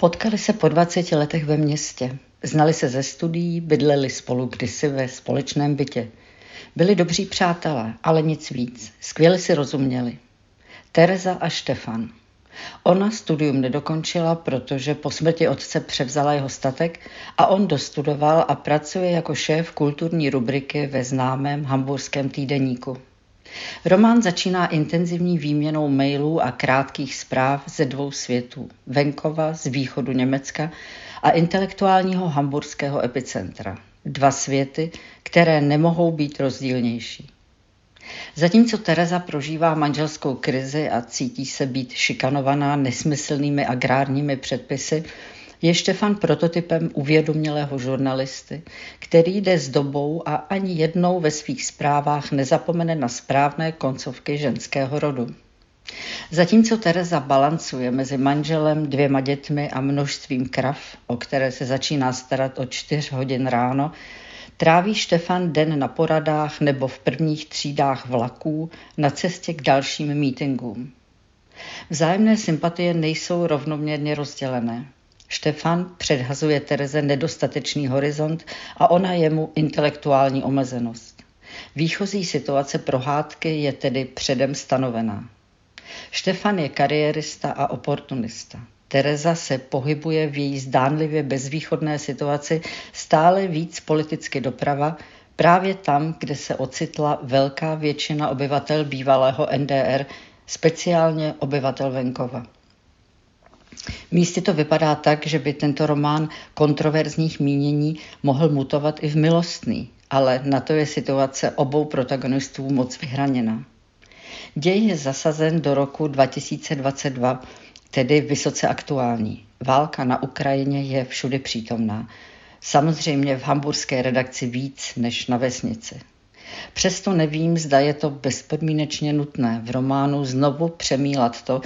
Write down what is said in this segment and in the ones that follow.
Potkali se po 20 letech ve městě. Znali se ze studií, bydleli spolu kdysi ve společném bytě. Byli dobří přátelé, ale nic víc. Skvěle si rozuměli. Tereza a Štefan. Ona studium nedokončila, protože po smrti otce převzala jeho statek a on dostudoval a pracuje jako šéf kulturní rubriky ve známém hamburském týdeníku. Román začíná intenzivní výměnou mailů a krátkých zpráv ze dvou světů, venkova z východu Německa a intelektuálního hamburského epicentra. Dva světy, které nemohou být rozdílnější. Zatímco Tereza prožívá manželskou krizi a cítí se být šikanovaná nesmyslnými agrárními předpisy, je Štefan prototypem uvědomělého žurnalisty, který jde s dobou a ani jednou ve svých zprávách nezapomene na správné koncovky ženského rodu. Zatímco Tereza balancuje mezi manželem, dvěma dětmi a množstvím krav, o které se začíná starat od čtyř hodin ráno, tráví Štefan den na poradách nebo v prvních třídách vlaků na cestě k dalším mítingům. Vzájemné sympatie nejsou rovnoměrně rozdělené. Štefan předhazuje Tereze nedostatečný horizont a ona jemu intelektuální omezenost. Výchozí situace pro hádky je tedy předem stanovená. Štefan je kariérista a oportunista. Tereza se pohybuje v její zdánlivě bezvýchodné situaci stále víc politicky doprava, právě tam, kde se ocitla velká většina obyvatel bývalého NDR, speciálně obyvatel venkova. Místy to vypadá tak, že by tento román kontroverzních mínění mohl mutovat i v milostný, ale na to je situace obou protagonistů moc vyhraněna. Děj je zasazen do roku 2022, tedy vysoce aktuální. Válka na Ukrajině je všude přítomná. Samozřejmě v hamburské redakci víc než na vesnici. Přesto nevím, zda je to bezpodmínečně nutné v románu znovu přemílat to,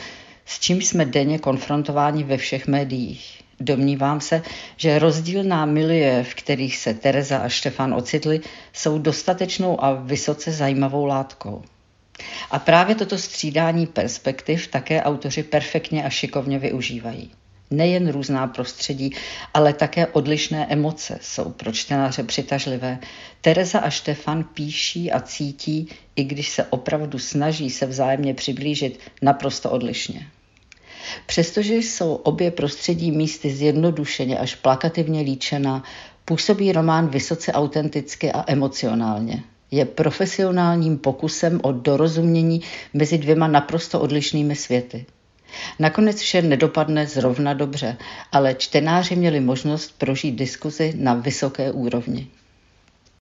s čím jsme denně konfrontováni ve všech médiích. Domnívám se, že rozdílná milie, v kterých se Tereza a Štefan ocitli, jsou dostatečnou a vysoce zajímavou látkou. A právě toto střídání perspektiv také autoři perfektně a šikovně využívají. Nejen různá prostředí, ale také odlišné emoce jsou pro čtenáře přitažlivé. Tereza a Štefan píší a cítí, i když se opravdu snaží se vzájemně přiblížit, naprosto odlišně. Přestože jsou obě prostředí místy zjednodušeně až plakativně líčená, působí román vysoce autenticky a emocionálně. Je profesionálním pokusem o dorozumění mezi dvěma naprosto odlišnými světy. Nakonec vše nedopadne zrovna dobře, ale čtenáři měli možnost prožít diskuzi na vysoké úrovni.